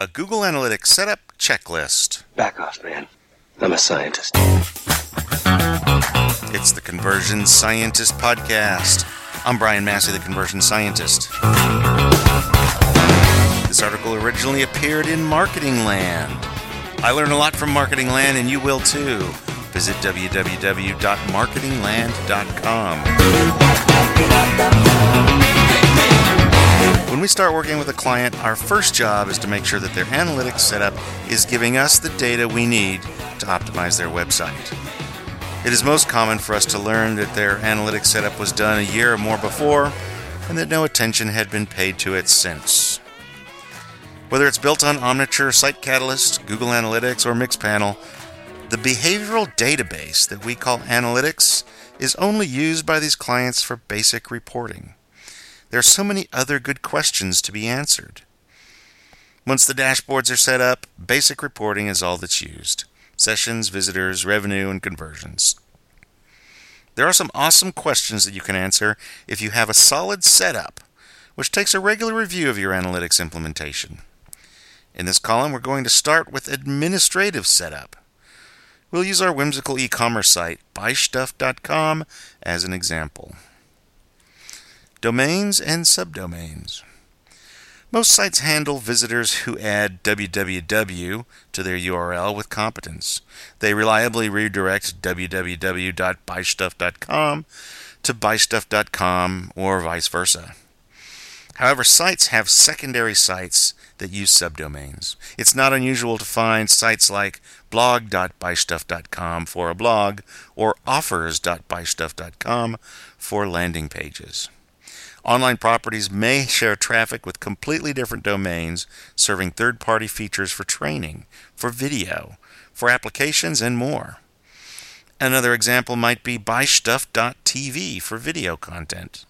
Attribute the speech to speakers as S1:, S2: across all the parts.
S1: a Google Analytics setup checklist.
S2: Back off, man. I'm a scientist.
S1: It's the Conversion Scientist Podcast. I'm Brian Massey, the Conversion Scientist. This article originally appeared in Marketing Land. I learned a lot from Marketing Land, and you will too. Visit www.marketingland.com. When we start working with a client, our first job is to make sure that their analytics setup is giving us the data we need to optimize their website. It is most common for us to learn that their analytics setup was done a year or more before and that no attention had been paid to it since. Whether it's built on Omniture, Site Catalyst, Google Analytics, or Mixpanel, the behavioral database that we call analytics is only used by these clients for basic reporting. There are so many other good questions to be answered. Once the dashboards are set up, basic reporting is all that's used sessions, visitors, revenue, and conversions. There are some awesome questions that you can answer if you have a solid setup, which takes a regular review of your analytics implementation. In this column, we're going to start with administrative setup. We'll use our whimsical e-commerce site, buystuff.com, as an example. Domains and subdomains. Most sites handle visitors who add www to their URL with competence. They reliably redirect www.buystuff.com to buystuff.com or vice versa. However, sites have secondary sites that use subdomains. It's not unusual to find sites like blog.buystuff.com for a blog or offers.buystuff.com for landing pages. Online properties may share traffic with completely different domains, serving third party features for training, for video, for applications, and more. Another example might be buystuff.tv for video content.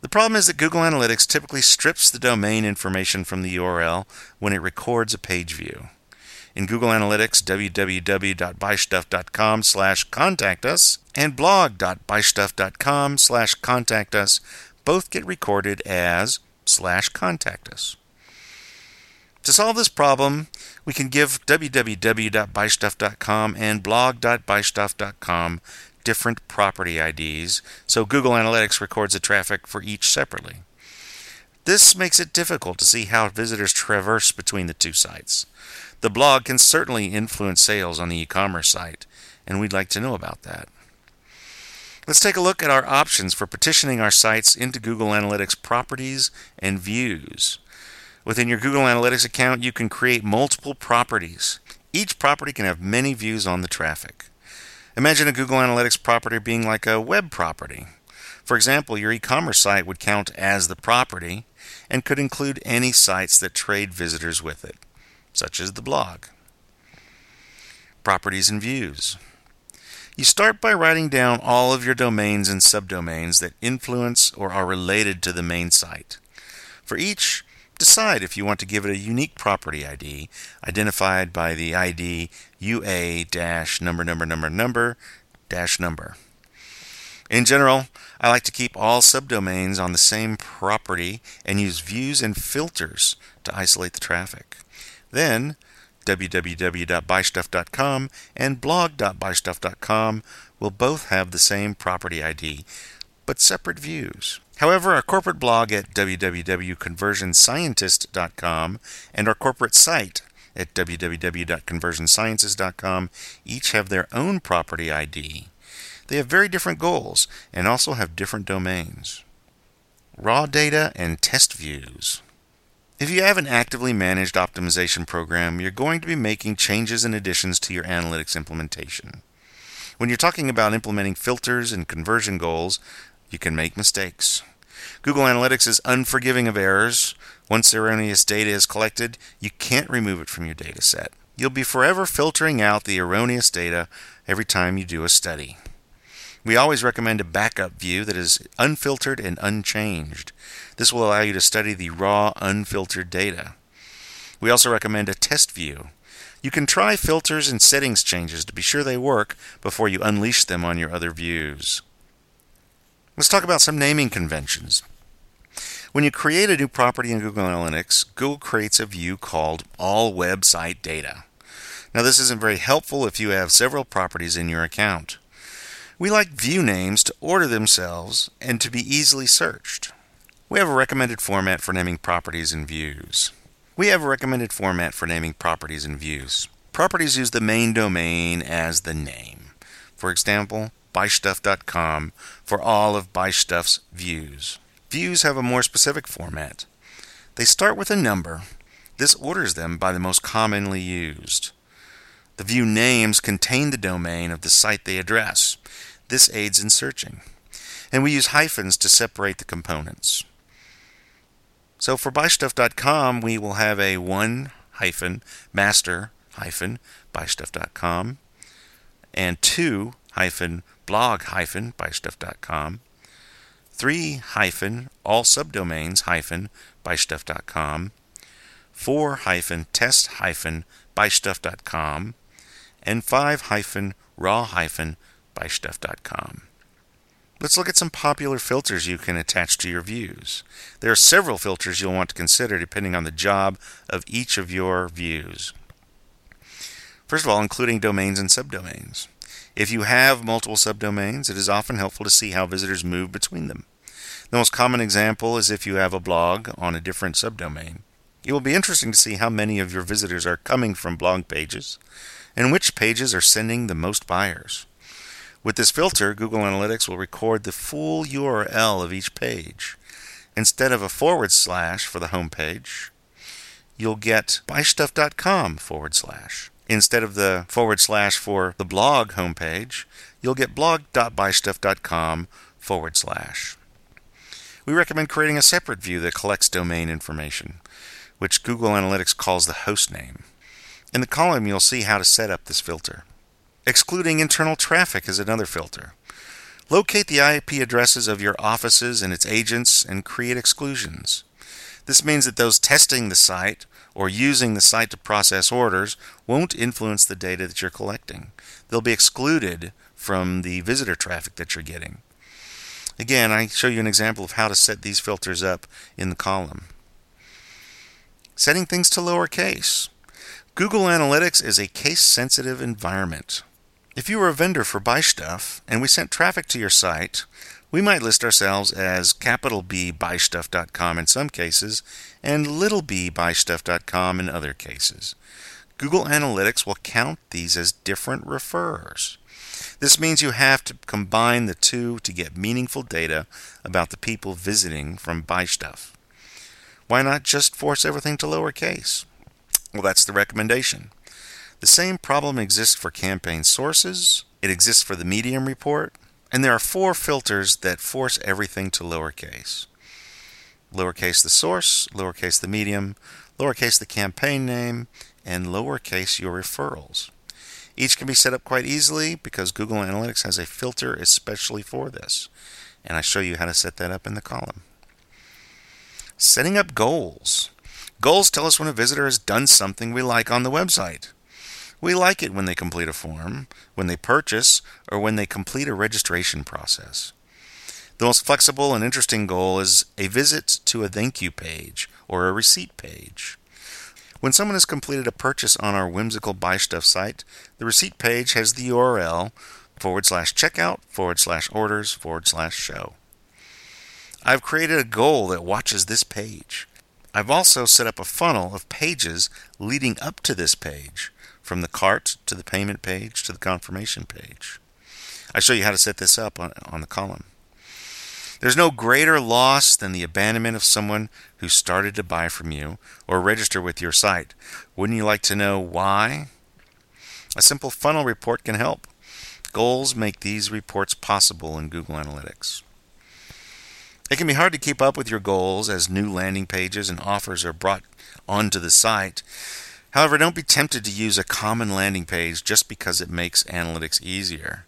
S1: The problem is that Google Analytics typically strips the domain information from the URL when it records a page view. In Google Analytics, www.buystuff.com slash contact us and blog.buystuff.com slash contact us both get recorded as slash contact us. To solve this problem, we can give www.buystuff.com and blog.buystuff.com different property IDs, so Google Analytics records the traffic for each separately. This makes it difficult to see how visitors traverse between the two sites. The blog can certainly influence sales on the e commerce site, and we'd like to know about that. Let's take a look at our options for partitioning our sites into Google Analytics properties and views. Within your Google Analytics account, you can create multiple properties. Each property can have many views on the traffic. Imagine a Google Analytics property being like a web property. For example, your e commerce site would count as the property and could include any sites that trade visitors with it, such as the blog. Properties and views. You start by writing down all of your domains and subdomains that influence or are related to the main site. For each, decide if you want to give it a unique property ID identified by the ID UA dash number number number number dash number. In general, I like to keep all subdomains on the same property and use views and filters to isolate the traffic. Then, www.buystuff.com and blog.buystuff.com will both have the same property ID, but separate views. However, our corporate blog at www.conversionscientist.com and our corporate site at www.conversionsciences.com each have their own property ID. They have very different goals and also have different domains. Raw data and test views. If you have an actively managed optimization program, you're going to be making changes and additions to your analytics implementation. When you're talking about implementing filters and conversion goals, you can make mistakes. Google Analytics is unforgiving of errors. Once erroneous data is collected, you can't remove it from your data set. You'll be forever filtering out the erroneous data every time you do a study. We always recommend a backup view that is unfiltered and unchanged. This will allow you to study the raw, unfiltered data. We also recommend a test view. You can try filters and settings changes to be sure they work before you unleash them on your other views. Let's talk about some naming conventions. When you create a new property in Google Analytics, Google creates a view called All Website Data. Now, this isn't very helpful if you have several properties in your account. We like view names to order themselves and to be easily searched. We have a recommended format for naming properties and views. We have a recommended format for naming properties and views. Properties use the main domain as the name. For example, buystuff.com for all of buystuff's views. Views have a more specific format. They start with a number. This orders them by the most commonly used. The view names contain the domain of the site they address. This aids in searching. And we use hyphens to separate the components. So for buystuff.com, we will have a one hyphen master hyphen buystuff.com and two hyphen blog hyphen buystuff.com, three hyphen all subdomains hyphen buystuff.com, four hyphen test hyphen buystuff.com, and 5 hyphen raw hyphen buystuff.com. Let's look at some popular filters you can attach to your views. There are several filters you'll want to consider depending on the job of each of your views. First of all, including domains and subdomains. If you have multiple subdomains, it is often helpful to see how visitors move between them. The most common example is if you have a blog on a different subdomain. It will be interesting to see how many of your visitors are coming from blog pages and which pages are sending the most buyers. With this filter, Google Analytics will record the full URL of each page. Instead of a forward slash for the home page, you'll get buystuff.com forward slash. Instead of the forward slash for the blog homepage, you'll get blog.buystuff.com forward slash. We recommend creating a separate view that collects domain information, which Google Analytics calls the host name. In the column, you'll see how to set up this filter. Excluding internal traffic is another filter. Locate the IP addresses of your offices and its agents and create exclusions. This means that those testing the site or using the site to process orders won't influence the data that you're collecting. They'll be excluded from the visitor traffic that you're getting. Again, I show you an example of how to set these filters up in the column. Setting things to lowercase. Google Analytics is a case sensitive environment. If you were a vendor for BuyStuff and we sent traffic to your site, we might list ourselves as capital B buystuff.com in some cases and little b buystuff.com in other cases. Google Analytics will count these as different referrers. This means you have to combine the two to get meaningful data about the people visiting from BuyStuff. Why not just force everything to lowercase? Well, that's the recommendation. The same problem exists for campaign sources, it exists for the medium report, and there are four filters that force everything to lowercase. Lowercase the source, lowercase the medium, lowercase the campaign name, and lowercase your referrals. Each can be set up quite easily because Google Analytics has a filter especially for this. And I show you how to set that up in the column. Setting up goals. Goals tell us when a visitor has done something we like on the website. We like it when they complete a form, when they purchase, or when they complete a registration process. The most flexible and interesting goal is a visit to a thank you page or a receipt page. When someone has completed a purchase on our whimsical buy stuff site, the receipt page has the URL forward slash checkout forward slash orders forward slash show. I've created a goal that watches this page. I've also set up a funnel of pages leading up to this page, from the cart to the payment page to the confirmation page. I show you how to set this up on, on the column. There's no greater loss than the abandonment of someone who started to buy from you or register with your site. Wouldn't you like to know why? A simple funnel report can help. Goals make these reports possible in Google Analytics. It can be hard to keep up with your goals as new landing pages and offers are brought onto the site. However, don't be tempted to use a common landing page just because it makes analytics easier.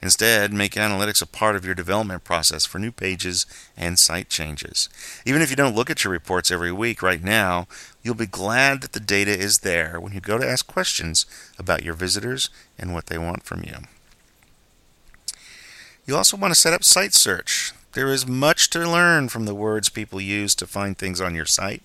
S1: Instead, make analytics a part of your development process for new pages and site changes. Even if you don't look at your reports every week right now, you'll be glad that the data is there when you go to ask questions about your visitors and what they want from you. You also want to set up site search. There is much to learn from the words people use to find things on your site.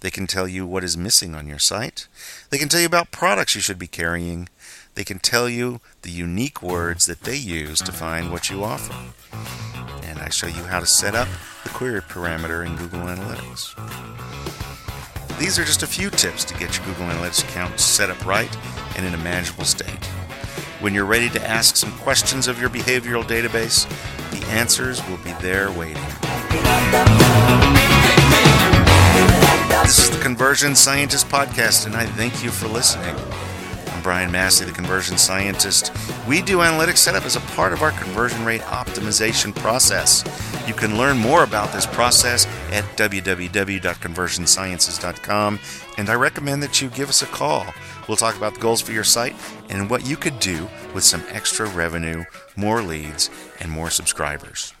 S1: They can tell you what is missing on your site. They can tell you about products you should be carrying. They can tell you the unique words that they use to find what you offer. And I show you how to set up the query parameter in Google Analytics. These are just a few tips to get your Google Analytics account set up right and in a manageable state. When you're ready to ask some questions of your behavioral database, the answers will be there waiting. This is the Conversion Scientist Podcast, and I thank you for listening. I'm Brian Massey, the Conversion Scientist. We do analytics setup as a part of our conversion rate optimization process. You can learn more about this process at www.conversionsciences.com, and I recommend that you give us a call. We'll talk about the goals for your site and what you could do with some extra revenue, more leads, and more subscribers.